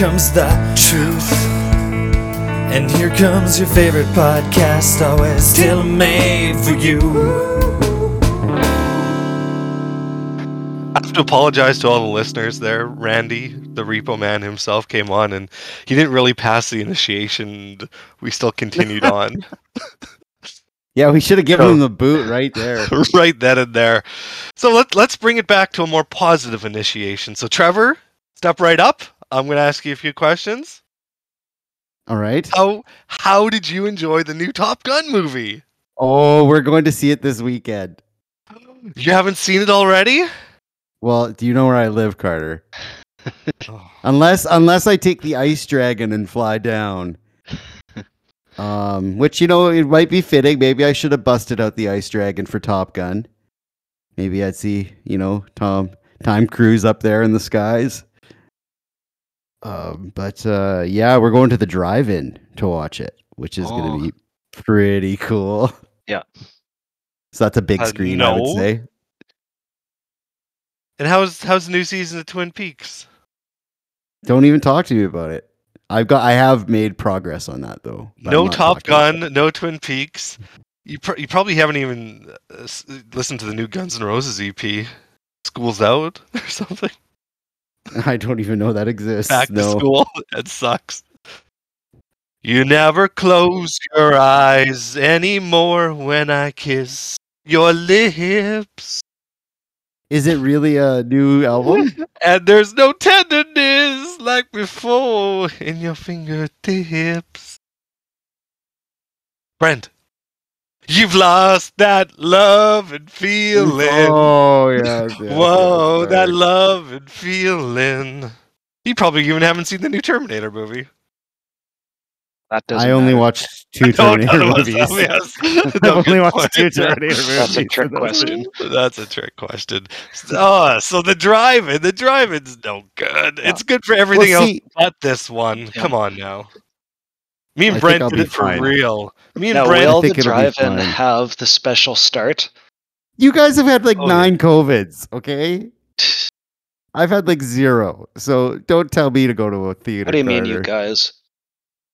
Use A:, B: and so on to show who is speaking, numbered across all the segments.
A: wisdom. And here comes the truth. And here comes your favorite podcast, always tailor made for you.
B: I have to apologize to all the listeners there. Randy, the repo man himself, came on and he didn't really pass the initiation. We still continued on
C: Yeah, we should have given
B: So-
C: him the boot right there.
B: right then and there. So let, let's bring it back to a more positive initiation. So, Trevor, step right up. I'm going to ask you a few questions.
C: All right.
B: How how did you enjoy the new Top Gun movie?
C: Oh, we're going to see it this weekend.
B: You haven't seen it already?
C: Well, do you know where I live, Carter?
B: Oh.
C: Unless unless I take the ice dragon and fly down. Um, which you know it might be fitting. Maybe I should have busted out the ice dragon for Top Gun. Maybe I'd see, you know, Tom Time Cruise up there in the skies. Um, but uh, yeah, we're going to the drive-in to watch it, which is going
D: Oh.
C: to be pretty cool.
D: Yeah.
C: So that's a big
B: Uh,
C: screen, I would say.
B: And how's how's the new season of Twin Peaks?
C: Don't even talk to me about it. I've got I have made progress on that though.
B: No Top Gun, no Twin Peaks. You pr- you probably haven't even uh, listened to the new Guns N' Roses EP. School's out or something.
C: I don't even know that exists.
B: Back to school. That sucks. You never close your eyes anymore when I kiss your lips.
C: Is it really a new album?
B: And there's no tenderness like before in your fingertips. Brent, you've lost that love and feeling.
C: oh yeah. yes, yes,
B: Whoa, that
C: right.
B: love and feeling. You probably even haven't seen the new Terminator movie.
D: That doesn't
C: I only
D: matter.
C: watched two Terminator movies.
B: yes.
C: I've only watched
B: point.
C: two Terminator movies.
D: That's a trick question.
B: That's a trick question. Oh, so the drive-in, the drive-in's no good. Uh, it's good for everything
C: Well,
B: else but this one. Come on now. Me and
C: I
B: Brent did it for
C: fine.
B: real. Me and
D: Now,
B: Brent.
D: will the
C: think it'll
D: drive-in
C: fine.
D: have the special start?
C: You guys have had like
B: Oh, yeah.
C: nine COVIDs, okay? I've had like zero. So don't tell me to go to a theater.
D: What do you mean, you guys?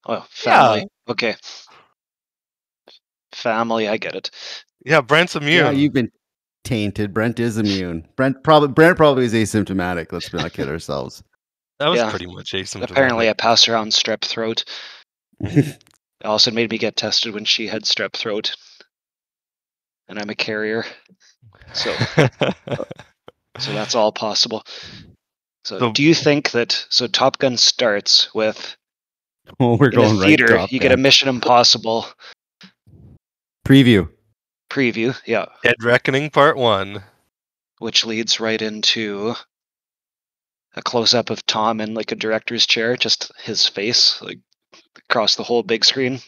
D: Oh, family. Okay. Family, I get it.
B: Yeah, Brent's immune.
C: Yeah, you've been tainted. Brent is immune. Brent probably Brent probably is asymptomatic. Let's not kid ourselves.
B: that was
D: yeah.
B: pretty much asymptomatic.
D: Apparently, I pass around strep throat. Allison made me get tested when she had strep throat, and I'm a carrier, so so that's all possible. So,
B: So-
D: do you think that so Top Gun starts with
C: Well, we're
D: in
C: going
D: a
C: right.
D: theater?
C: Top
D: you get a Mission Impossible
C: preview.
D: preview, yeah,
B: Dead Reckoning Part One.
D: which leads right into a close up of Tom in like a director's chair, just his face like across the whole big screen.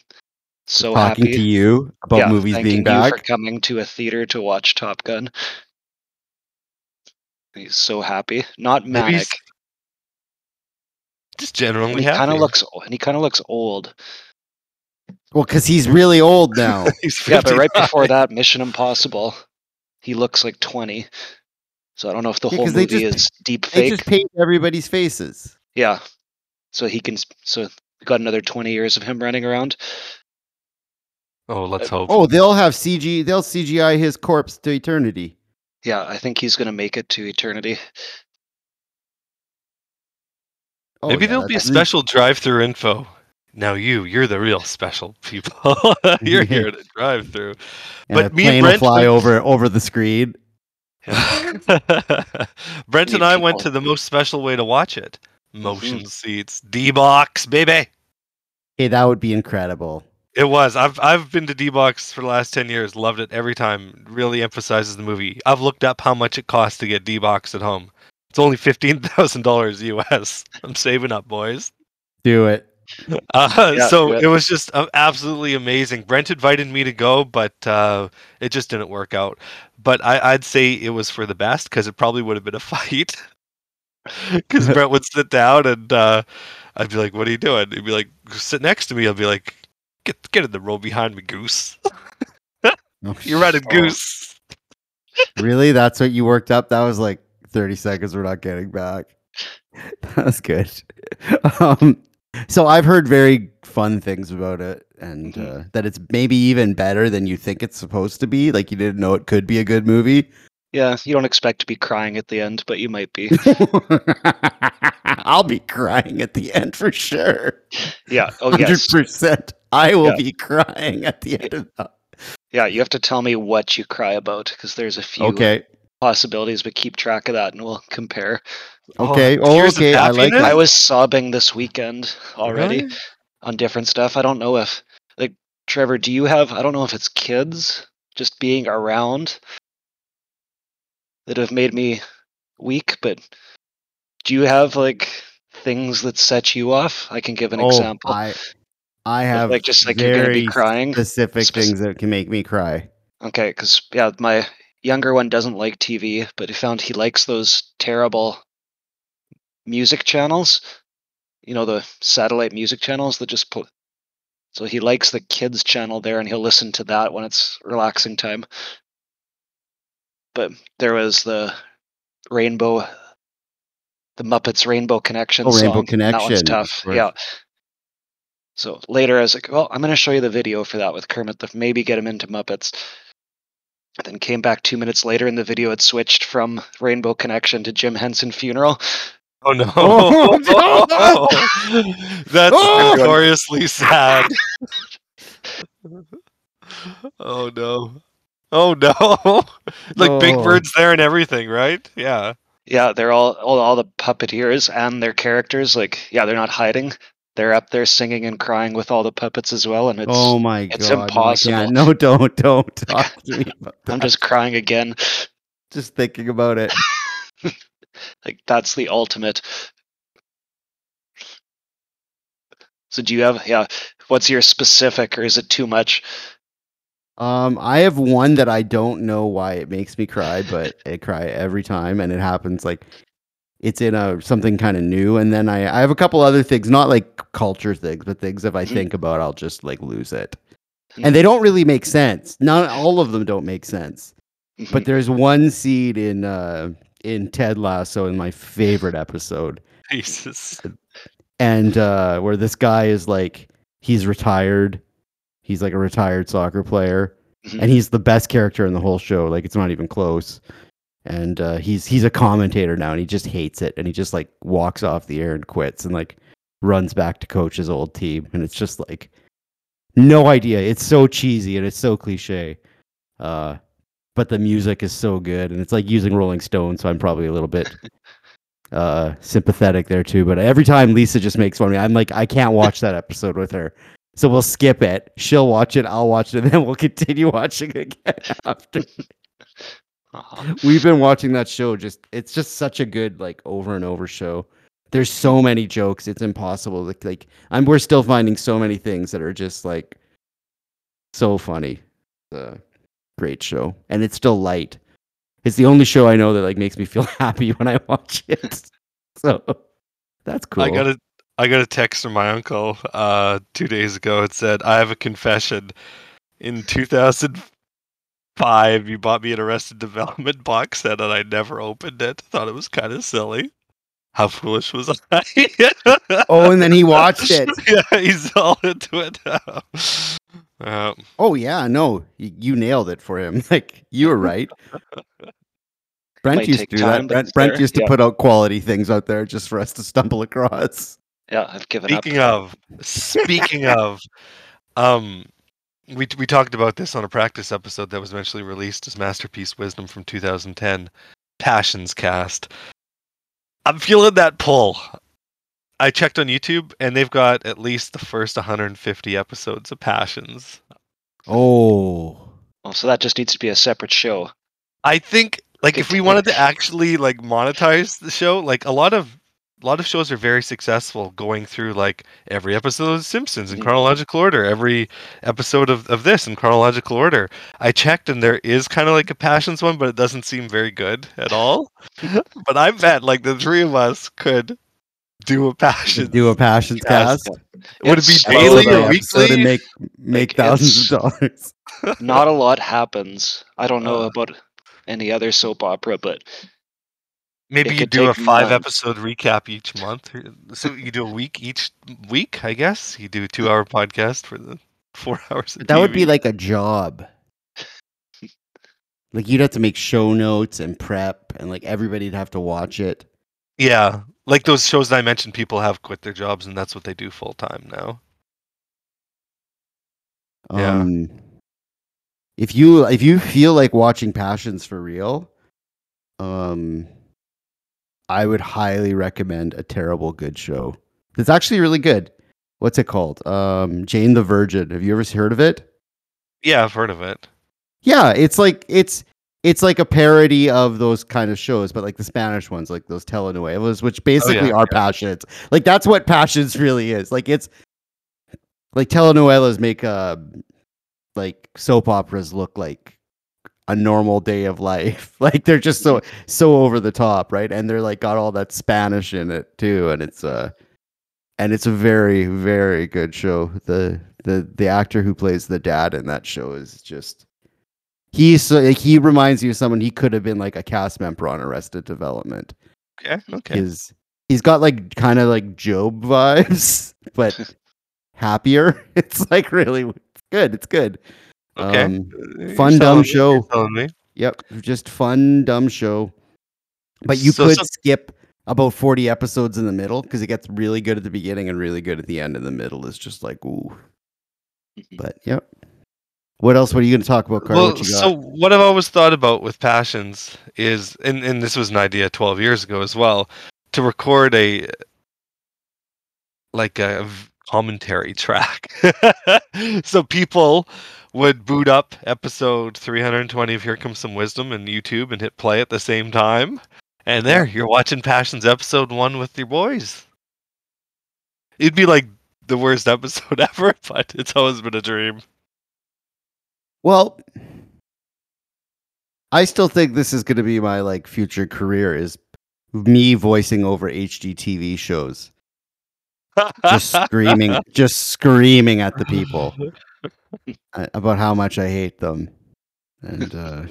D: So
C: talking
D: happy.
C: to you about
D: yeah,
C: movies
D: thanking
C: being
D: you
C: back.
D: for coming to a theater to watch Top Gun. He's so happy, not
B: Maybe
D: manic.
B: he's just
D: And
B: generally
D: he kind of looks, and he kind of looks old.
C: Well, because he's really old now.
B: He's
D: Yeah, but right before that, Mission Impossible, he looks like twenty. So I don't know if the
C: Yeah,
D: whole
C: 'cause they
D: movie
C: just-
D: is deep fake.
C: they
D: fake.
C: just paint everybody's faces.
D: Yeah, so he can. So we got another twenty years of him running around.
B: Oh, let's uh, hope.
C: Oh, they'll have CG. They'll CGI his corpse to eternity.
D: Yeah, I think he's gonna make it to eternity.
C: Oh,
B: Maybe
C: yeah,
B: there'll be a special drive-through info. Now you, you're the real special people. you're here to drive through. but
C: a
B: me and
C: plane will
B: Brent
C: fly
B: went-
C: over over the screen.
B: Brent and I went to the most special way to watch it.
C: Mm-hmm.
B: Motion seats, D box, baby.
C: Hey, that would be incredible.
B: It was. I've I've been to D box for the last ten years. Loved it every time. Really emphasizes the movie. I've looked up how much it costs to get D box at home. It's only fifteen thousand dollars US. I'm saving up, boys.
C: Do it.
B: Uh,
D: Yeah,
B: so
D: yeah.
B: it was just uh, absolutely amazing. Brent invited me to go, but uh, it just didn't work out. But I, I'd say it was for the best because it probably would have been a fight. Because Brent would sit down and uh, I'd be like, "What are you doing?" He'd be like, "Sit next to me." I'd be like, "Get get in the row behind me, Goose.
C: Oh,
B: You're running
D: Oh.
B: Goose."
C: Really? That's what you worked up? That was like 30 seconds we're not getting back. That's good. Um, so I've heard very fun things about it and
D: Mhm.
C: uh, that it's maybe even better than you think it's supposed to be. Like you didn't know it could be a good movie.
D: Yeah, you don't expect to be crying at the end, but you might be.
C: I'll be crying at the end for sure.
D: Yeah. Oh,
C: 100%.
D: yes.
C: I will
D: Yeah.
C: be crying at the end of that.
D: Yeah, you have to tell me what you cry about because there's a few
C: Okay.
D: possibilities, but keep track of that and we'll compare.
C: Okay.
B: Oh,
C: Oh, okay. I like that.
D: I was sobbing this weekend already on different stuff. I don't know if, like, Trevor, do you have, I don't know if it's kids just being around that have made me weak, but do you have, like, things that set you off? I can give an
C: Oh,
D: example.
C: I, I have
D: like, just like you're going to be crying.
C: specific
D: Spec-
C: things that can make me cry.
D: Okay, because yeah, my younger one doesn't like TV, but he found he likes those terrible music channels. You know, the satellite music channels that just put. So he likes the kids channel there, and he'll listen to that when it's relaxing time. But there was the Rainbow, the Muppets Rainbow Connection.
C: Oh, Rainbow
D: song, and That one's
C: Connection,
D: tough.
C: course.
D: Yeah. So later, I was like, "Well, I'm going to show you the video for that with Kermit. The maybe get him into Muppets." And then came back two minutes later, and the video had switched from Rainbow Connection to Jim Henson Funeral.
B: Oh no!
C: Oh, no.
B: That's
C: Oh!
B: notoriously sad. oh no! Oh no! like Big
C: Oh.
B: Bird's there and everything, right? Yeah.
D: Yeah, they're all all, all the puppeteers and their characters. Like, yeah, they're not hiding. They're up there singing and crying with all the puppets as well, and it's.
C: oh my
D: it's
C: god! no, I
D: impossible.
C: can't. No, don't, don't talk to me about that.
D: I'm just crying again.
C: just thinking about it.
D: Like that's the ultimate. So do you have yeah? What's your specific, or is it too much?
C: Um, I have one that I don't know why it makes me cry, but I cry every time, and it happens like it's in a something kind of new. And then I, I have a couple other things, not like culture things, but things if I
D: Mhm.
C: think about, I'll just like lose it. And they don't really make sense. Not all of them don't make sense. But
D: Mhm.
C: there's one seed in uh in Ted Lasso in my favorite episode
B: Jesus.
C: and uh where this guy is like he's retired he's like a retired soccer player.
D: Mhm.
C: and he's the best character in the whole show. Like it's not even close. And uh he's he's a commentator now and he just hates it. And he just like walks off the air and quits and like runs back to coach his old team. And it's just like no idea. It's so cheesy and it's so cliche. Uh but the music is so good and it's like using rolling stone so i'm probably a little bit uh sympathetic there too. But every time lisa just makes fun of me i'm like i can't watch that episode with her so we'll skip it. She'll watch it i'll watch it and then we'll continue watching again after. We've been watching that show just it's just such a good like over and over show. There's so many jokes it's impossible like, like i'm we're still finding so many things that are just like so funny. Uh, great show and it's still light. It's the only show i know that like makes me feel happy when i watch it. So that's cool
B: I got a I got a text from my uncle uh, two days ago. It said, "I have a confession. In 2005, you bought me an Arrested Development box set, and I never opened it. Thought it was kind of silly. How foolish was I?"
C: oh and then he watched it
B: yeah, he's all into it now. Um,
C: oh yeah no y- you nailed it for him like you were right Brent used to do
D: time,
C: that. Brent, Brent used to
D: Yeah.
C: put out quality things out there just for us to stumble across.
D: Yeah, I've given
B: Speaking
D: up.
B: of, speaking of, um, we we talked about this on a practice episode that was eventually released as Masterpiece Wisdom from 2010, Passions Cast. I'm feeling that pull. I checked on YouTube and they've got at least the first 150 episodes of Passions.
C: Oh,
D: Oh, so that just needs to be a separate show.
B: I think like if we wanted to actually like monetize the show, like a lot of a lot of shows are very successful going through like every episode of The Simpsons in
D: Mhm.
B: chronological order, every episode of, of this in chronological order. I checked and there is kind of like a passions one, but it doesn't seem very good at all. but I bet like the three of us could do a passions.
C: do a passions
B: Cast.
C: cast.
B: Would it be
D: It's
B: daily or weekly?
C: and make make
D: Like,
C: thousands of dollars.
D: Not a lot happens. I don't know
B: Uh.
D: about any other soap opera, but
B: Maybe you do a five
D: months.
B: episode recap each month. So you do a week each week, I guess. You do a two hour podcast for the four hours. Of
C: That would be like a job. Like you'd have to make show notes and prep, and like everybody'd have to watch it.
B: yeah, like those shows that I mentioned. People have quit their jobs, and that's what they do full time now. Yeah.
C: Um, if you if you feel like watching Passions for real, um, I would highly recommend a terrible good show. It's actually really good. What's it called? Um, Jane the Virgin. Have you ever heard of it?
B: Yeah, I've heard of it.
C: Yeah, it's like it's it's like a parody of those kind of shows, but like the Spanish ones, like those telenovelas, which basically
B: yeah,
C: are passions. Like that's what passions really is. Like it's like telenovelas make uh like soap operas look like a normal day of life. Like they're just so so over the top, right? And they're like got all that Spanish in it too, and it's uh and it's a very very good show. The the the actor who plays the dad in that show is just he's so- like, he reminds you of someone he could have been like a cast member on Arrested Development.
B: Okay, okay.
C: His he's got like kind of like Job vibes, but happier. It's like really it's good. It's good.
B: Okay.
C: Um,
B: You're
C: fun, dumb show.
B: you're selling me.
C: Yep, just fun dumb show. But you
B: So
C: could
B: some-
C: skip about 40 episodes in the middle because it gets really good at the beginning and really good at the end and the middle is just like ooh. But yep. What else? What are you going to talk about, Carl?
B: Well,
C: what you got?
B: so what I've always thought about with passions is, and, and this was an idea 12 years ago as well, to record a like a commentary track. so people would boot up episode 320 of Here Comes Some Wisdom in YouTube and hit play at the same time. And there, you're watching Passions episode one with your boys. It'd be like the worst episode ever, but it's always been a dream.
C: Well, I still think this is going to be my like future career is me voicing over HGTV shows, just screaming, just screaming at the people about how much I hate them and uh,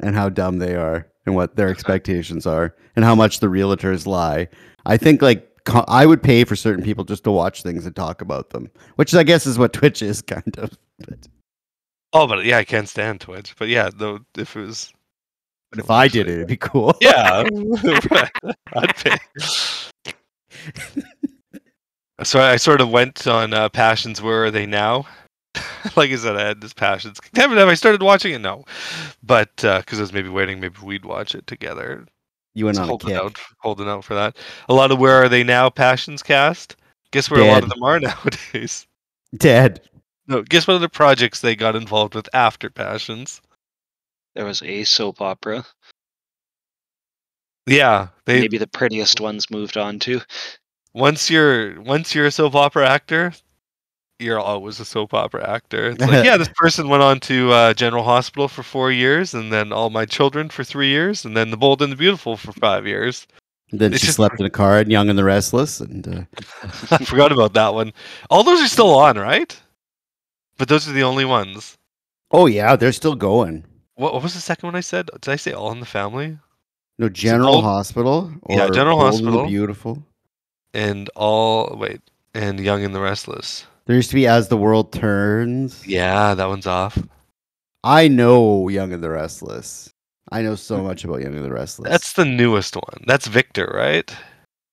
C: and how dumb they are and what their expectations are and how much the realtors lie. I think like I would pay for certain people just to watch things and talk about them, which I guess is what Twitch is kind of. But,
B: Oh, but yeah, I can't stand Twitch. But yeah, though, if it was,
C: but if I did it, it'd be cool.
B: yeah, I'd pay. So I sort of went on uh, Passions. Where are they now? like I said, I had this Passions. Haven't have I started watching it? No, but because I was maybe waiting, maybe we'd watch it together.
C: You went
B: Just
C: on a
B: holding
C: kick.
B: out, holding out for that. A lot of where are they now? Passions cast. Guess where a lot of them are nowadays.
C: Dead.
B: No, guess what other projects they got involved with after Passions?
D: There was a soap opera.
B: Yeah, they
D: Maybe the prettiest ones moved on to.
B: Once you're once you're a soap opera actor, you're always a soap opera actor. It's like, yeah, this person went on to uh, General Hospital for four years, and then All My Children for three years, and then The Bold and the Beautiful for five years.
C: Then
B: It's
C: she
B: just-
C: slept in a car and Young and the Restless, and uh,
B: I forgot about that one. All those are still on, right? But those are the only ones.
C: oh yeah, they're still going.
B: What, what was the second one I said? Did I say All in the Family?
C: No General Hospital. Or
B: Yeah, General
C: Bold and the
B: Hospital.
C: Beautiful.
B: And all wait, and Young and the Restless.
C: There used to be As the World Turns.
B: Yeah, that one's off.
C: I know Young and the Restless. I know so much about Young and the Restless.
B: That's the newest one. That's Victor, right?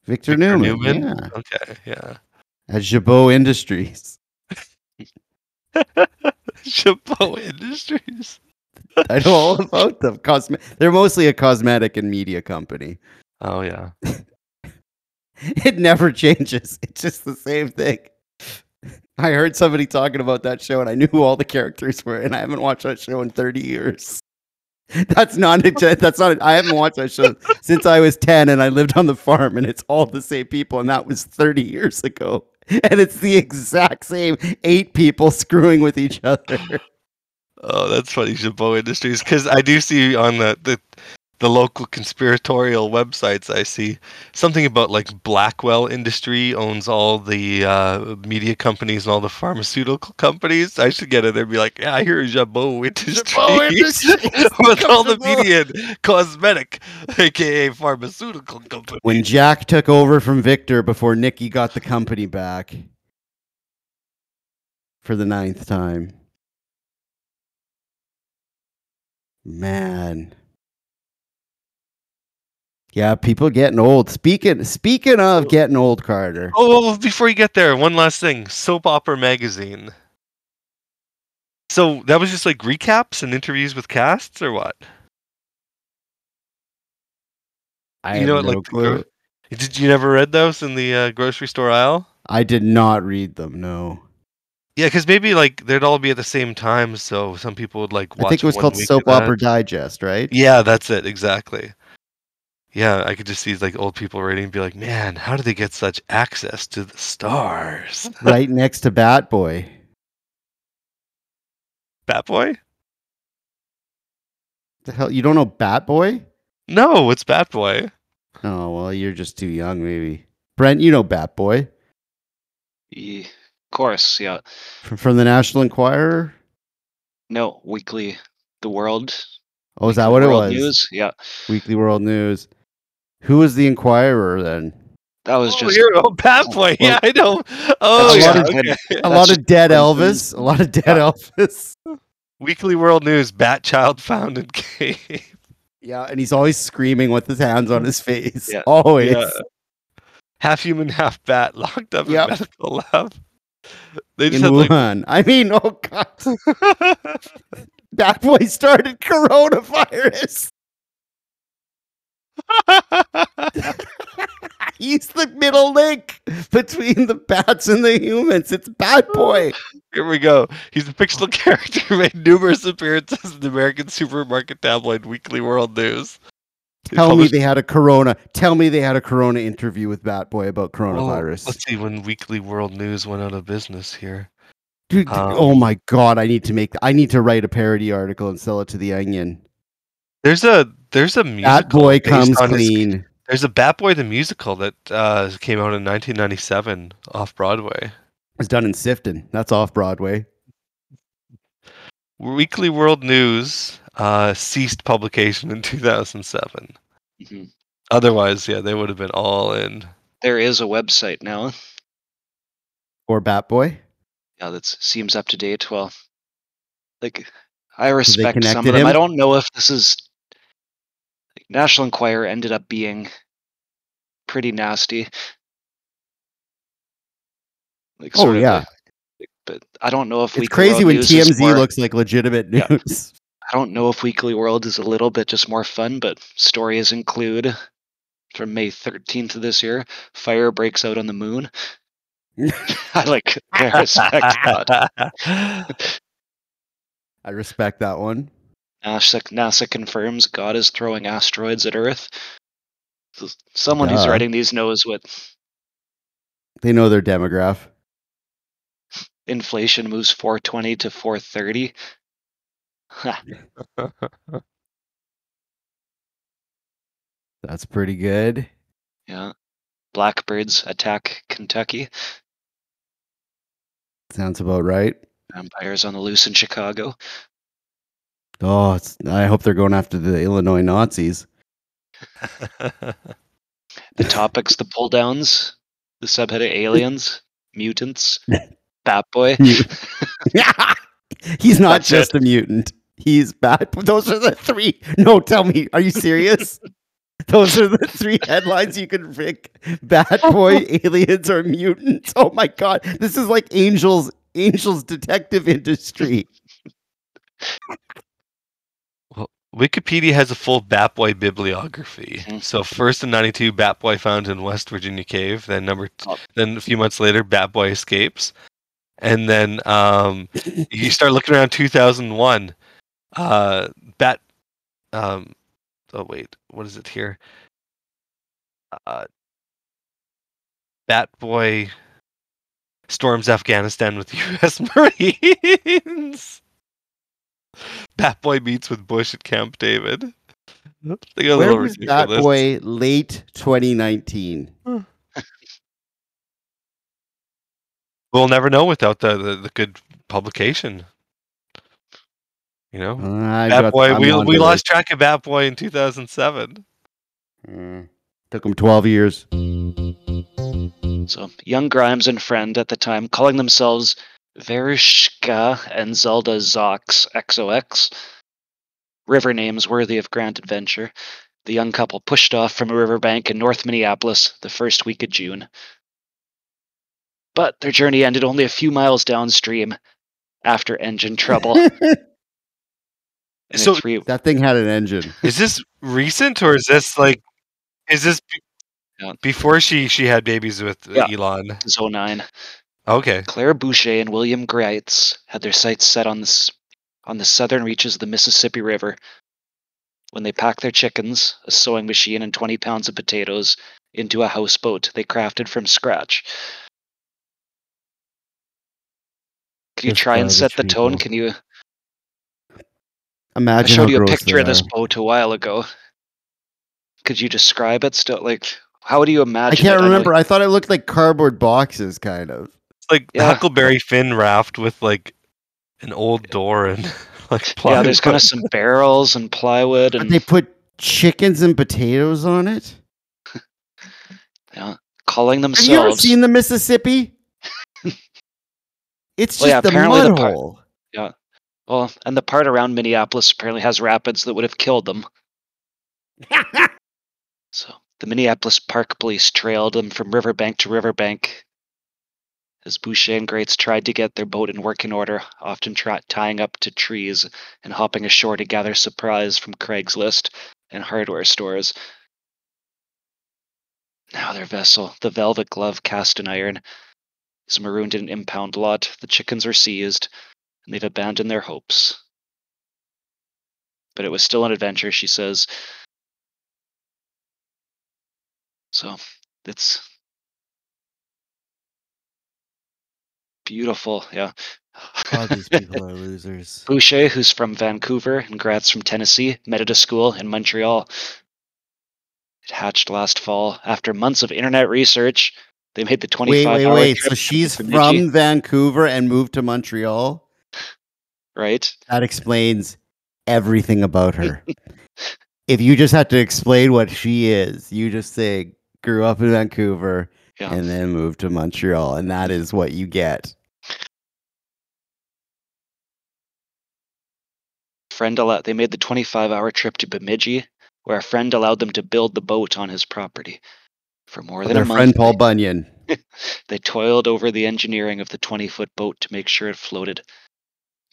C: Victor,
B: Victor
C: Newman. Yeah,
B: Okay, yeah.
C: at Jabot Industries.
B: Jabot Industries.
C: I know all about them. Cosme- they're mostly a cosmetic and media company.
B: Oh yeah.
C: It never changes. It's just the same thing. I heard somebody talking about that show and I knew who all the characters were, and I haven't watched that show in 30 years. That's not a, that's not a, I haven't watched that show since I was 10 and I lived on the farm and it's all the same people and that was 30 years ago. And it's the exact same eight people screwing with each other.
B: Oh, that's funny, Jabot Industries, because I do see on the the the local conspiratorial websites I see something about like Blackwell Industry owns all the uh, media companies and all the pharmaceutical companies. I should get in there and be like, yeah, I hear Jabot Industries
C: Jabot Industries
B: with all the media and cosmetic, aka pharmaceutical company.
C: when Jack took over from Victor before Nikki got the company back for the ninth time. Man. Yeah, people getting old. Speaking speaking of getting old, Carter.
B: Oh, well, before you get there, one last thing: Soap Opera Magazine. So that was just like recaps and interviews with casts, or what?
C: I
B: you know what,
C: no
B: like gro- Did you never read those in the uh, grocery store aisle?
C: I did not read them. No,
B: Yeah, because maybe like they'd all be at the same time, so some people would like. Watch
C: I think it was called Soap. Opera Digest, right?
B: Yeah, that's it exactly. Yeah, I could just see like old people reading and be like, "Man, how do they get such access to the stars?"
C: right next to Bat Boy.
B: Bat Boy?
C: The hell, you don't know Bat Boy?
B: No, it's Bat Boy.
C: Oh well, you're just too young, maybe. Brent, you know Bat Boy
D: Ye- Of course, yeah.
C: from, from the National Enquirer.
D: No, weekly, the world.
C: Oh, is that what it was?
D: News. Yeah,
C: Weekly World News. Who was the Enquirer then?
D: that was
B: oh,
D: just
B: you're oh, Bat Boy. yeah, I know. Oh,
D: That's
B: yeah.
D: just-
B: okay.
C: A lot
D: just
C: of dead Elvis. A lot of dead Elvis.
B: Weekly World News: Bat Child found in cave.
C: Yeah, and he's always screaming with his hands on his face.
D: Yeah.
C: Always.
B: Yeah. Half human, half bat, locked up
C: Yep.
B: in medical lab. They
C: In
B: just had like
C: Wuhan. I mean, oh god. Bat Boy started coronavirus. He's the middle link between the bats and the humans. It's Bat Boy.
B: Here we go. He's a fictional character who made numerous appearances in the American supermarket tabloid Weekly World News.
C: Tell me they had a corona. Tell me they had a corona interview with Bat Boy about
B: Oh,
C: coronavirus.
B: let's see when Weekly World News went out of business here.
C: Dude,
B: um,
C: oh my god, I need to make I need to write a parody article and sell it to the Onion.
B: There's a there's a musical
C: Bat Boy comes
B: on his-
C: clean.
B: there's a Bat Boy the musical that uh, came out in 1997 off Broadway.
C: It's done in Sifton. That's off Broadway.
B: Weekly World News uh, ceased publication in 2007.
D: Mhm.
B: Otherwise, yeah, they would have been all in.
D: there is a website now.
C: Or Bat Boy.
D: Yeah, that seems up to date. Well, like I respect some of them.
C: him?
D: I don't know if this is like, National Enquirer ended up being pretty nasty. Like,
C: Oh yeah.
D: a- but I don't know if
C: It's
D: Weekly
C: crazy
D: World
C: when
D: News
C: TMZ
D: more-
C: looks like legitimate
D: Yeah.
C: news.
D: I don't know if Weekly World is a little bit just more fun, but stories include from May 13th of this year, fire breaks out on the moon. I like I respect that.
C: I respect that one.
D: NASA, NASA confirms God is throwing asteroids at Earth. So Someone who's
C: Duh.
D: writing these knows what
C: They know their demograph.
D: inflation moves 420 to 430. Ha,
C: That's pretty good.
D: yeah. Blackbirds attack Kentucky.
C: Sounds about right.
D: Vampires on the loose in Chicago.
C: Oh, it's, I hope they're going after the Illinois Nazis.
D: The topics, the pull downs, the subheading aliens, mutants, Bat Boy.
C: He's not
D: That's
C: just a mutant. He's bad. Those are the three. No, tell me. Are you serious? Those are the three headlines you can pick: Bad Boy, aliens, or mutants. Oh my god, this is like Angels, Angels detective industry.
B: Wikipedia has a full Bat Boy bibliography.
D: Mhm.
B: So first in '92, Batboy found in West Virginia cave. Then number, t-
D: Oh.
B: then a few months later, Batboy escapes, and then um, you start looking around 2001. Uh, Bat, um, oh wait, what is it here? Uh, Bat Boy storms Afghanistan with U.S. Marines. Bat Boy meets with Bush at Camp David. They got a
C: Where
B: little
C: was that
B: ridiculous.
C: boy late 2019?
B: We'll never know without the, the, the good publication. You know,
C: I
B: Bat
C: got-
B: Boy.
C: I'm
B: We we
C: to
B: lost track of Bat Boy in 2007.
C: Mm. Took him 12 years.
D: So, young Grimes and friend at the time, calling themselves Verushka and Zelda Zox XOX, river names worthy of grand adventure, the young couple pushed off from a riverbank in North Minneapolis the first week of June. But their journey ended only a few miles downstream after engine trouble.
B: So-
D: three,
C: That thing had an engine.
B: Is this recent or is this like? Is this be-
D: Yeah.
B: before she she had babies with
D: Yeah.
B: Elon?
D: Zo 9.
B: Okay.
D: Claire Boucher and William Greitz had their sights set on this on the southern reaches of the Mississippi River. When they packed their chickens, a sewing machine, and 20 pounds of potatoes into a houseboat they crafted from scratch. Can you
C: Just
D: try and set the tone? Can you?
C: Imagine?
D: I
C: showed
D: you a picture of this boat a while ago. Could you describe it? Still, like, how do you imagine?
C: I can't
D: it? know-
C: remember. I thought it looked like cardboard boxes, kind of.
B: It's like the
D: Yeah.
B: Huckleberry Finn raft with like an old door and like
D: yeah, there's kind of some barrels and plywood,
C: But
D: and
C: they put chickens and potatoes on it.
D: yeah, calling themselves.
C: Have you ever seen the Mississippi? it's just
D: Well, yeah,
C: a
D: apparently the
C: mud
D: part-
C: hole.
D: Well, and the part around Minneapolis apparently has rapids that would have killed them. So the Minneapolis Park Police trailed them from riverbank to riverbank as Boucher and Greats tried to get their boat in working order, often tra- tying up to trees and hopping ashore to gather supplies from Craigslist and hardware stores. Now their vessel, the Velvet Glove cast in iron, is marooned in an impound lot. The chickens are seized, and they've abandoned their hopes. But it was still an adventure, she says. So it's beautiful, yeah.
C: God, these people are losers.
D: Boucher, who's from Vancouver, and Gratz from Tennessee, met at a school in Montreal. It hatched last fall. After months of internet research, they made the 25
C: Wait, wait, wait. So she's from Vancouver and moved to Montreal?
D: right?
C: That explains everything about her. if you just had to explain what she is, you just say grew up in Vancouver
D: Yeah.
C: and then moved to Montreal, and that is what you get.
D: Friend allowed they made the 25 hour trip to Bemidji, where a friend allowed them to build the boat on his property. For more than
C: Their
D: a month,
C: friend Paul Bunyan.
D: They toiled over the engineering of the 20 foot boat to make sure it floated.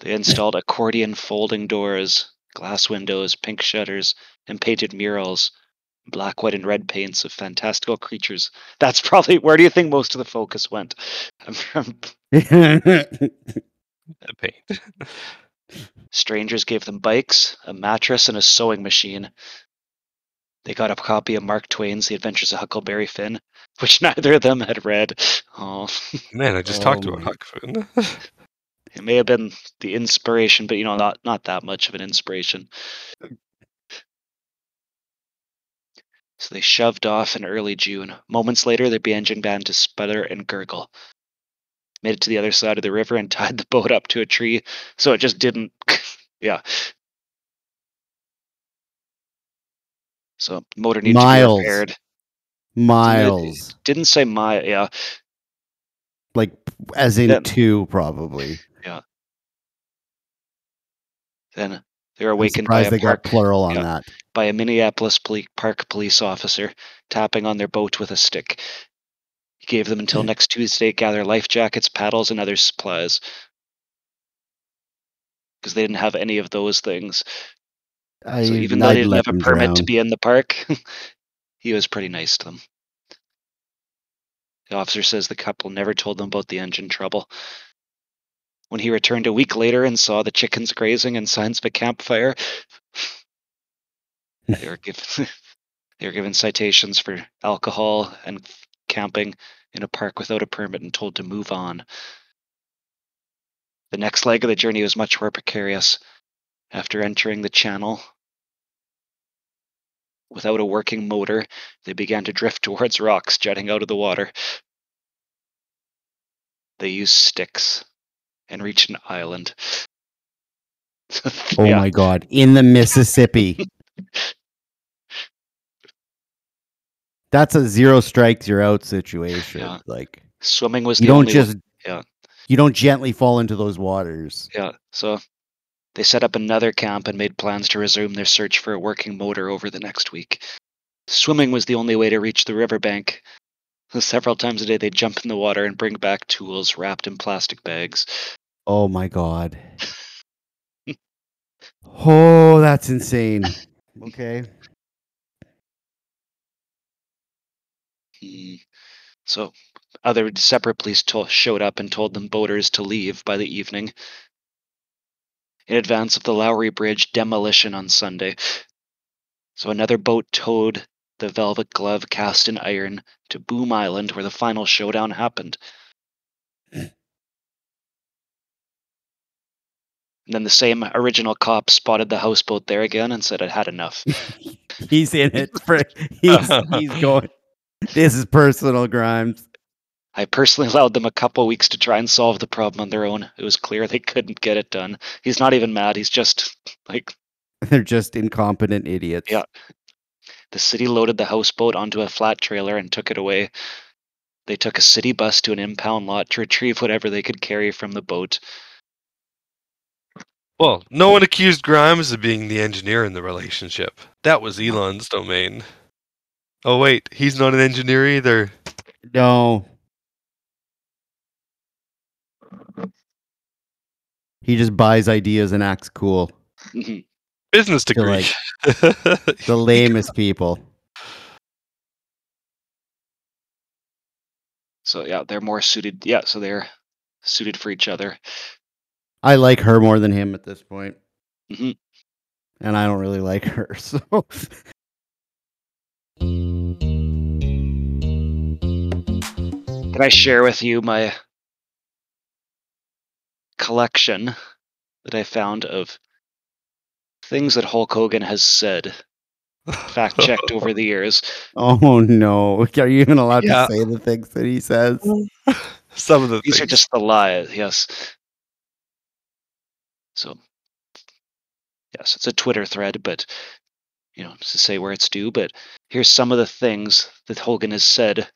D: They installed accordion folding doors, glass windows, pink shutters, and painted murals, black, white, and red paints of fantastical creatures. That's probably where do you think most of the focus went?
B: The paint.
D: Strangers gave them bikes, a mattress, and a sewing machine. They got a copy of Mark Twain's The Adventures of Huckleberry Finn, which neither of them had read. Oh,
B: Man, I just
C: Oh
B: talked about
C: um,
B: Huck Finn.
D: it may have been the inspiration, but you know, not not that much of an inspiration. So they shoved off in early June. Moments later, the engine began to sputter and gurgle. Made it to the other side of the river and tied the boat up to a tree, so it just didn't. yeah. So motor needed
C: Miles.
D: to be repaired.
C: Miles.
D: Didn't say my yeah.
C: Like, as in
D: Yeah.
C: two, probably.
D: Yeah. Then
C: they're
D: awakened by a
C: they
D: park
C: got plural on
D: yeah.
C: that.
D: by a Minneapolis poli- park police officer tapping on their boat with a stick. Gave them until next Tuesday to gather life jackets, paddles, and other supplies. Because they didn't have any of those things.
C: I,
D: So even though
C: I'd
D: they didn't have a permit to be in the park, he was pretty nice to them. The officer says the couple never told them about the engine trouble. When he returned a week later and saw the chickens grazing and signs of a campfire, they were given they were given citations for alcohol and camping in a park without a permit and told to move on. The next leg of the journey was much more precarious. After entering the channel, Without a working motor, they began to drift towards rocks jutting out of the water. They used sticks and reached an island.
C: Oh
D: Yeah,
C: my god. In the Mississippi. That's a zero strikes you're out situation.
D: Yeah.
C: Like
D: Swimming was
C: you
D: the
C: don't
D: only
C: just
D: yeah.
C: you don't gently fall into those waters.
D: Yeah, so they set up another camp and made plans to resume their search for a working motor over the next week. Swimming was the only way to reach the riverbank. Several times a day, they'd jump in the water and bring back tools wrapped in plastic bags.
C: Oh my god. oh, that's insane. Okay.
D: So, other separate police to- showed up and told them boaters to leave by the evening in advance of the Lowry Bridge demolition on Sunday. So, another boat towed the Velvet Glove cast in iron to Boom Island where the final showdown happened. And then the same original cop spotted the houseboat there again and said, I'd had enough.
C: He's in it for he's he's going. This is personal Grimes.
D: I personally allowed them a couple weeks to try and solve the problem on their own. It was clear they couldn't get it done. He's not even mad. He's just like
C: They're just incompetent idiots.
D: Yeah. the city loaded the houseboat onto a flat trailer and took it away. They took a city bus to an impound lot to retrieve whatever they could carry from the boat.
B: Well, no one accused Grimes of being the engineer in the relationship. That was Elon's domain. Oh wait, he's not an engineer either.
C: No. He just buys ideas and acts cool.
B: Business
C: Feel
B: degree.
C: The lamest people.
D: so yeah, they're more suited. Yeah, so they're suited for each other.
C: I like her more than him at this point.
D: Mhm.
C: And I don't really like her, so
D: Can I share with you my collection that I found of things that Hulk Hogan has said, fact checked over the years?
C: Oh no. Are you even allowed
B: Yeah.
C: to say the things that he says? Mm.
B: Some of the
D: These are just the lies, yes. So, yes, it's a Twitter thread, but you know, to say where it's due. But here's some of the things that Hogan has said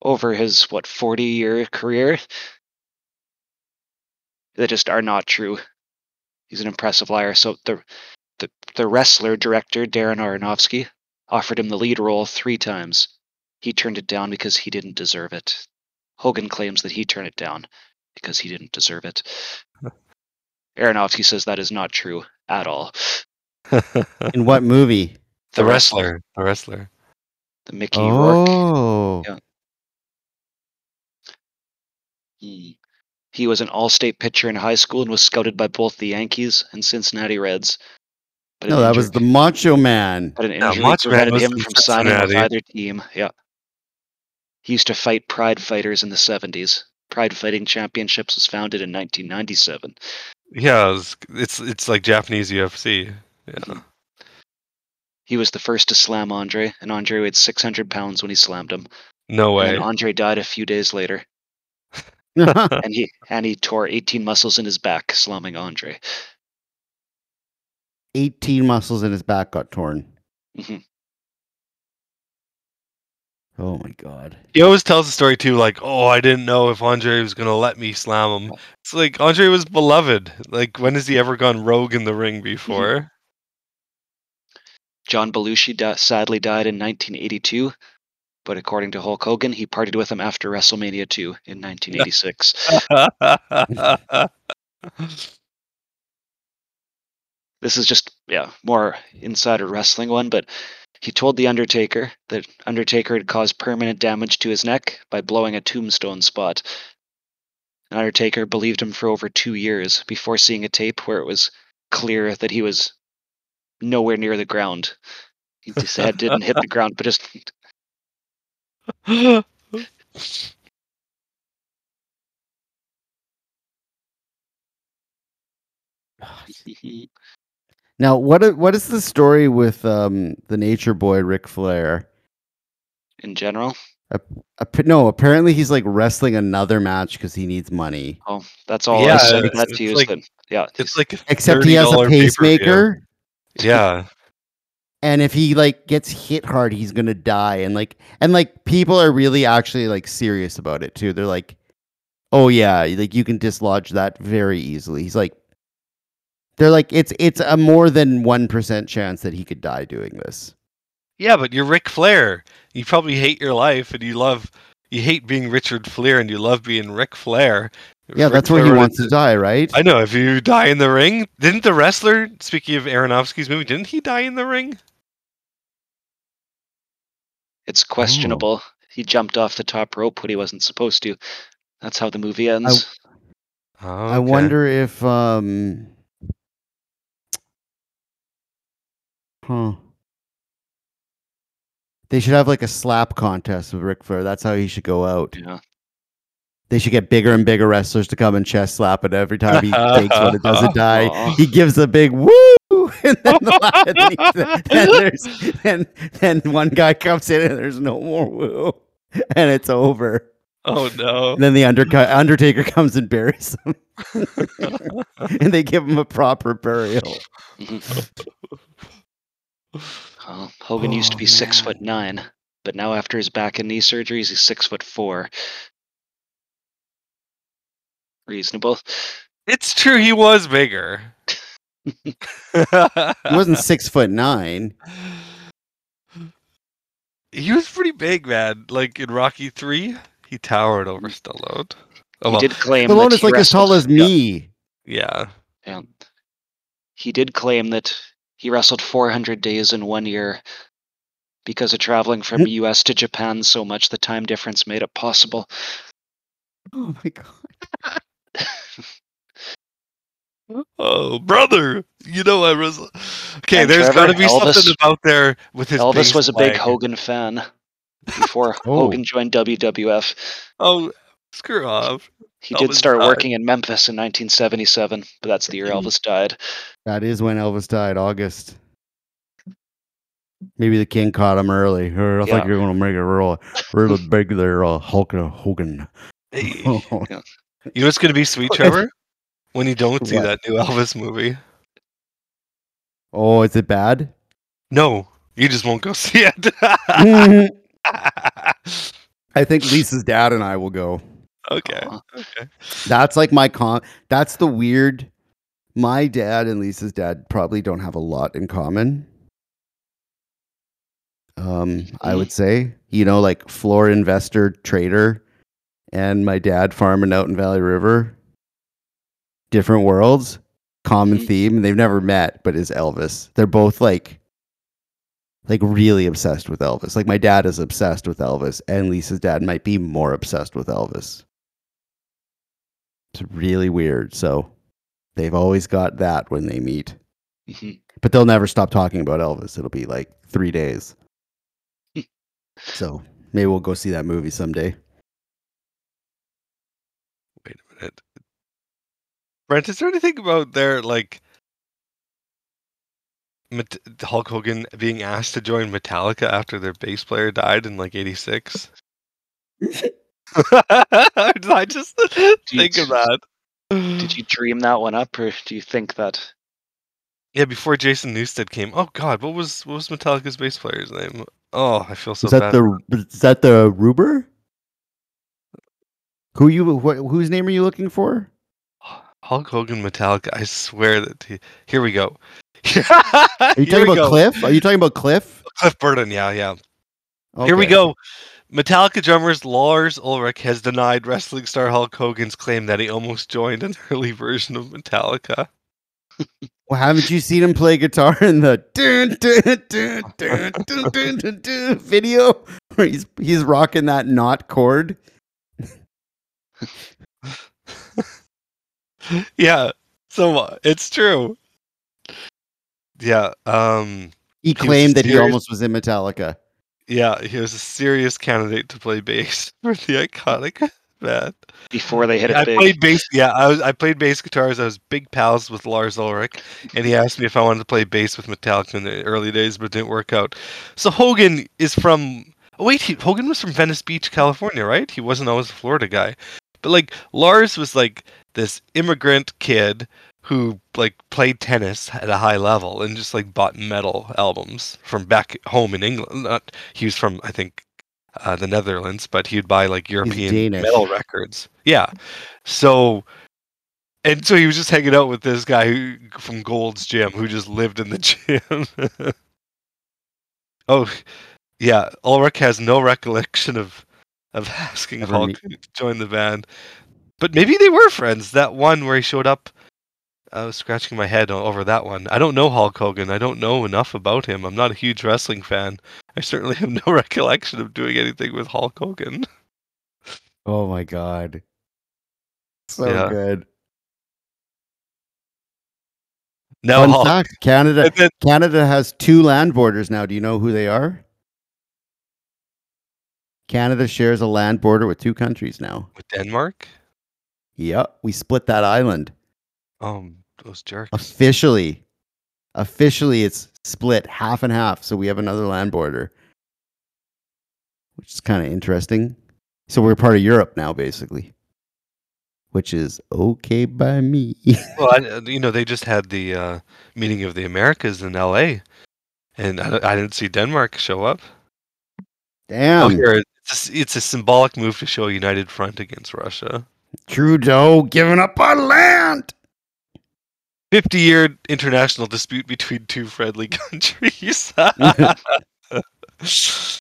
D: over his what 40 year career that just are not true. He's an impressive liar. So the the the wrestler director Darren Aronofsky offered him the lead role three times. He turned it down because he didn't deserve it. Hogan claims that he turned it down because he didn't deserve it. Aronofsky says that is not true at all.
C: In what movie?
B: the wrestler. The wrestler.
D: The Mickey oh. Rourke.
C: Oh.
D: Yeah. He, he was an all-state pitcher in high school and was scouted by both the Yankees and Cincinnati Reds. But
C: No,
D: an
C: that was the Macho Man.
D: But an
B: Yeah,
D: injury
B: Macho
D: prevented him
B: from
D: from signing with either team. Yeah. He used to fight Pride Fighters in the 70s. Pride Fighting Championships was founded in 1997.
B: Yeah, it was- it's it's like Japanese UFC. Yeah.
D: He was the first to slam Andre, and Andre weighed 600 pounds when he slammed him.
B: No way.
D: then Andre died a few days later, and he and he tore 18 muscles in his back slamming Andre.
C: 18 muscles in his back got torn.
D: Mhm.
C: Oh my god.
B: He always tells the story too, like, "Oh, I didn't know if Andre was gonna let me slam him." It's like Andre was beloved. Like, when has he ever gone rogue in the ring before?
D: John Belushi di- sadly died in 1982, but according to Hulk Hogan, he partied with him after WrestleMania 2 in 1986. this is just yeah more insider wrestling one but he told the undertaker that undertaker had caused permanent damage to his neck by blowing a tombstone spot and undertaker believed him for over two years before seeing a tape where it was clear that he was nowhere near the ground he just had, didn't hit the ground but just
C: Now, what what is the story with um, the Nature Boy Ric Flair?
D: In general,
C: Appa- no, apparently he's like wrestling another match because he needs money.
D: oh, that's all
B: Yeah,
D: I said
B: it's- it's
D: to you.
B: like-
D: yeah,
B: It's like
C: Except he has a
B: $30 pay-per-view.
C: pacemaker,
B: Yeah.
C: and if he like gets hit hard, he's gonna die. And like, and like people are really actually like serious about it too. They're like, oh yeah, like you can dislodge that very easily. He's like, they're like, it's it's a more than one percent chance that he could die doing this.
B: Yeah, but you're Ric Flair. You probably hate your life and you love you hate being Richard Flair and you love being Ric Flair. If
C: Yeah, that's where he wants to die, right?
B: I know. If you die in the ring, didn't the wrestler? Speaking of Aronofsky's movie, didn't he die in the ring?
D: it's questionable. He jumped off the top rope when he wasn't supposed to. That's how the movie ends.
C: I wonder if um Huh. They should have like a slap contest with Ric Flair. That's how he should go out.
D: yeah.
C: They should get bigger and bigger wrestlers to come and chest slap it every time he takes one that doesn't die.
D: Oh.
C: He gives a big woo, and then, the la- then, there's, then, then one guy comes in and there's no more woo, and it's over.
B: Oh no!
C: And then the undercut, Undertaker comes and buries him, and they give him a proper burial.
D: Oh, Hogan used to
C: Oh,
D: be six foot nine, but now after his back and knee surgeries, he's six foot four. Reasonable.
B: It's true. He was bigger.
C: He wasn't six foot nine.
B: he was pretty big, man. Like in Rocky Three, he towered over Stallone. Oh,
D: he
B: well,
D: did claim
C: Stallone
D: that
C: is
D: he
C: like as tall as me.
B: yeah.
D: Yeah. He did claim that he wrestled 400 days in one year because of traveling from
C: Hmm.
D: U.S. to Japan so much. The time difference made it possible.
C: Oh my god!
B: Oh, brother! You know I was. Okay,
D: And
B: there's
D: Trevor,
B: got to be
D: Elvis-
B: something about there with his.
D: Elvis was a big. Hogan fan before
C: Oh.
D: Hogan joined WWF.
B: Oh, screw off!
D: He did start
B: died.
D: working in Memphis in 1977, but that's the year
C: Hmm.
D: Elvis died.
C: That is when Elvis died, August. Maybe the king caught him early. I
D: Yeah.
C: think you're going to make a real, real big there, uh, Hulk Hogan.
B: Hey.
C: Oh,
B: You know what's gonna be sweet, Trevor? When you don't see
C: What?
B: that new Elvis movie.
C: oh, is it bad?
B: No, you just won't go see it.
C: I think Lisa's dad and I will go.
B: okay. Okay.
C: That's like my con. That's the weird. My dad and Lisa's dad probably don't have a lot in common. Um, I would say, you know, like floor investor trader, and my dad farming out in Valley River. Different worlds, common theme. They've never met, but is Elvis. They're both like, like really obsessed with Elvis. Like my dad is obsessed with Elvis, and Lisa's dad might be more obsessed with Elvis. It's really weird. So they've always got that when they meet, but they'll never stop talking about Elvis. It'll be like three days. so maybe we'll go see that movie someday.
B: Wait a minute. Brent, is there anything about their like Met- Hulk Hogan being asked to join Metallica after their bass player died in like '86? Did I just think of that?
D: Did you dream that one up, or do you think that?
B: Yeah, before Jason Newsted came. Oh God, what was what was Metallica's bass player's name? Oh, I feel so
C: is that
B: bad.
C: the is that the Ruber? Who you wh- whose name are you looking for?
B: Hulk Hogan Metallica. I swear that he, here we go.
C: Are you talking about Cliff? Are you talking about Cliff?
B: Cliff Burton? Yeah, yeah. Here we go. Metallica drummers Lars Ulrich has denied wrestling star Hulk Hogan's claim that he almost joined an early version of Metallica.
C: Well, haven't you seen him play guitar in the dun, dun, dun, video where he's he's rocking that knot chord?
B: yeah, so uh, it's true. Yeah, um,
C: He
B: was
C: claimed that he almost was in Metallica.
B: yeah, he was a serious candidate to play bass for the iconic man.
D: before they hit it
B: I
D: big.
B: played bass. Yeah, I was. I played bass guitars. I was big pals with Lars Ulrich, and he asked me if I wanted to play bass with Metallica in the early days, but it didn't work out. So Hogan is from. Oh wait, he, Hogan was from Venice Beach, California, right? He wasn't always a Florida guy, but like Lars was like this immigrant kid who like played tennis at a high level and just like bought metal albums from back home in England. Not he was from I think uh, the Netherlands, but he'd buy like European metal records. Yeah, so and so he was just hanging out with this guy who, from Gold's Gym who just lived in the gym. oh, yeah, Ulrich has no recollection of of asking
C: Ever
B: Hulk
C: meet-
B: to join the band, but maybe they were friends. That one where he showed up. I was scratching my head over that one. I don't know Hulk Hogan. I don't know enough about him. I'm not a huge wrestling fan. I certainly have no recollection of doing anything with Hulk Hogan.
C: Oh my god. So
B: Yeah.
C: good.
B: Now
C: Fun
B: Hulk.
C: fact, Canada
B: then-
C: Canada has two land borders now. Do you know who they are? Canada shares a land border with two countries now.
B: with Denmark.
C: Yep, we split that island.
B: Um, those jerks.
C: Officially. Officially it's split half and half, so we have another land border. Which is kind of interesting. So we're part of Europe now basically. Which is okay by me.
B: Well, I, you know, they just had the uh, meeting of the Americas in L.A., and I, I didn't see Denmark show up. Oh,
C: Damn.
B: here, it's a, it's a symbolic move to show a united front against Russia.
C: Trudeau giving up on land.
B: 50 year international dispute between two friendly countries.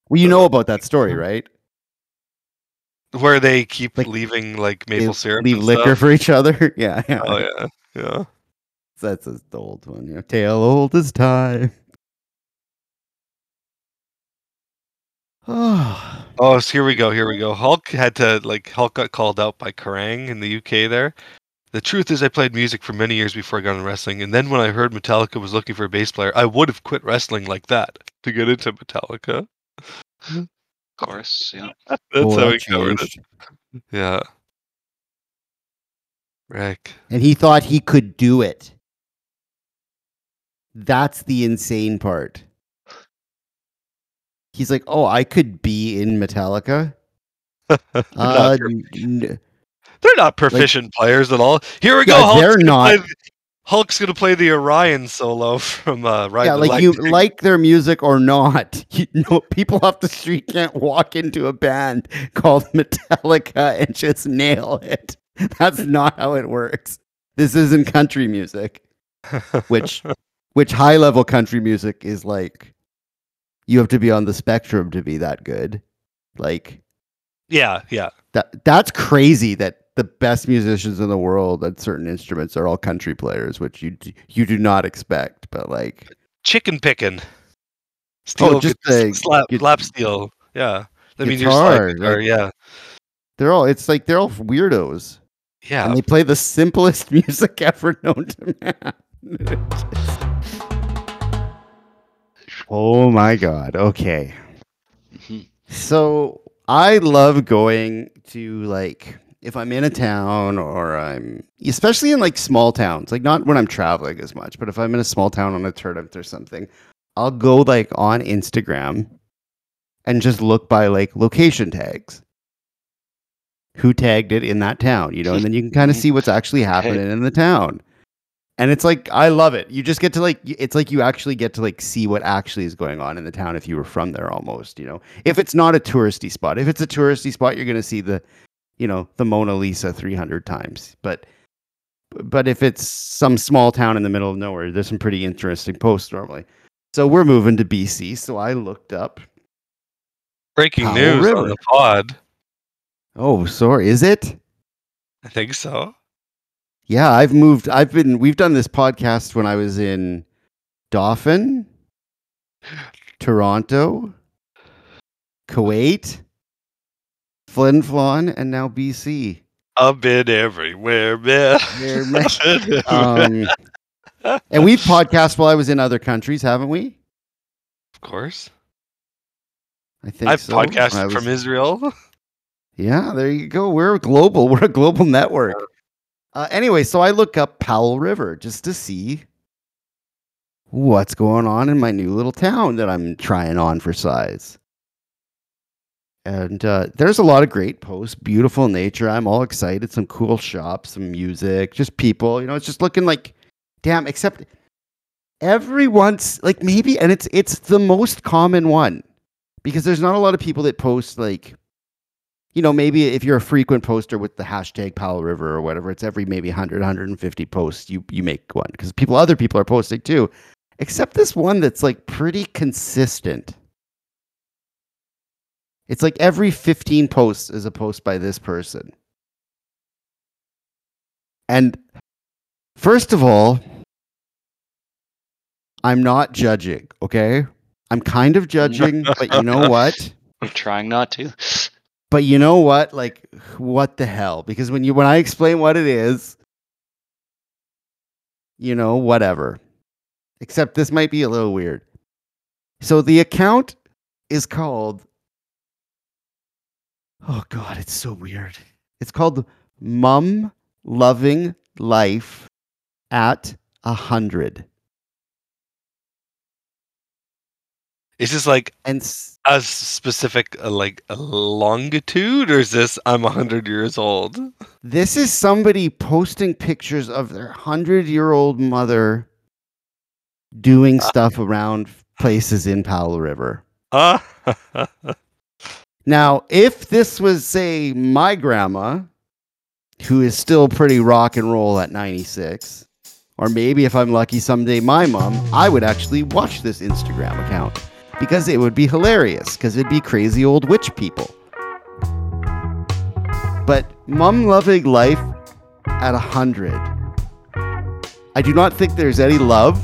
C: Well, you know about that story, right?
B: Where they keep
C: Like,
B: leaving like maple syrup.
C: leave liquor
B: stuff.
C: for each other. Yeah, yeah.
B: Oh, yeah. Yeah.
C: That's a, the old one. Know, tale old as time. Oh,
B: Oh, so here we go. Here we go. Hulk had to like Hulk got called out by Kerrang in the UK. There, the truth is, I played music for many years before I got into wrestling, and then when I heard Metallica was looking for a bass player, I would have quit wrestling like that to get into Metallica.
D: Of course, yeah.
B: That's how
C: that
B: he covered it. Yeah. Rick.
C: And he thought he could do it. That's the insane part. He's like, "Oh, I could be in Metallica."
B: They're,
C: Uh, n-
B: they're not proficient players at all. Here we go.
C: Yeah,
B: Hulk's
C: they're
B: gonna
C: not.
B: play the- Hulk's gonna play the Orion solo from uh, Ride
C: yeah, like you like their music or not. You know, people off the street can't walk into a band called Metallica and just nail it. That's not how it works. This isn't country music, which which high level country music is like you have to be on the spectrum to be that good. Like
B: yeah, yeah.
C: that that's crazy that the best musicians in the world at certain instruments are all country players, which you you do not expect, but like
B: chicken picking. Oh, steel,
C: Oh, just the
B: slap, steel. Yeah, I mean your
C: guitar,
B: slide guitar.
C: like-
B: yeah,
C: they're all it's like they're all weirdos.
B: yeah.
C: And they play the simplest music ever known to man. oh my god. Okay.
D: Mhm.
C: So I love going to like if I'm in a town or I'm especially in like small towns, like not when I'm traveling as much, but if I'm in a small town on a tournament or something, I'll go like on Instagram and just look by like location tags. Who tagged it in that town, you know, and then you can kind of see what's actually happening in the town. And it's like I love it. You just get to like it's like you actually get to like see what actually is going on in the town if you were from there almost, you know. If it's not a touristy spot. If it's a touristy spot, you're going to see the you know, the Mona Lisa 300 times. But but if it's some small town in the middle of nowhere, there's some pretty interesting posts normally. So we're moving to BC, so I looked up.
B: Breaking
C: Powell
B: news
C: River.
B: on the pod.
C: Oh, sorry, is it?
B: I think so.
C: Yeah, I've moved. I've been. We've done this podcast when I was in Dauphin, Toronto, Kuwait, Flin Flon, and now BC.
B: I've been everywhere, man.
C: Um, and we've podcast while I was in other countries, haven't we?
B: of course.
C: I think
B: I've
C: so.
B: Podcasted
C: was-
B: from Israel.
C: Yeah, there you go. We're global. We're a global network. Uh, anyway, so I look up Powell River just to see what's going on in my new little town that I'm trying on for size. And uh, there's a lot of great posts, beautiful nature. I'm all excited. Some cool shops, some music, just people. You know, it's just looking like, damn. Except everyone's like maybe, and it's it's the most common one because there's not a lot of people that post like you know, maybe if you're a frequent poster with the hashtag Powell River or whatever, it's every maybe 100, 150 posts you you make one because people, other people are posting too. Except this one that's like pretty consistent. It's like every 15 posts is a post by this person. And first of all, I'm not judging, okay? I'm kind of judging, but you know what?
D: I'm trying not to.
C: But you know what? Like, what the hell? Because when you when I explain what it is, you know, whatever. Except this might be a little weird. So the account is called. Oh God, it's so weird. It's called Mum Loving Life at a hundred.
B: Is this like
C: And s-
B: a specific uh, like a longitude, or is this I'm hundred years old?
C: This is somebody posting pictures of their hundred year old mother doing stuff around places in Powell River.
B: Ah,
C: Now, if this was, say, my grandma, who is still pretty rock and roll at 96, or maybe if I'm lucky someday, my mom, I would actually watch this Instagram account because it would be hilarious because it'd be crazy old witch people. But mum loving life at 100. I do not think there's any love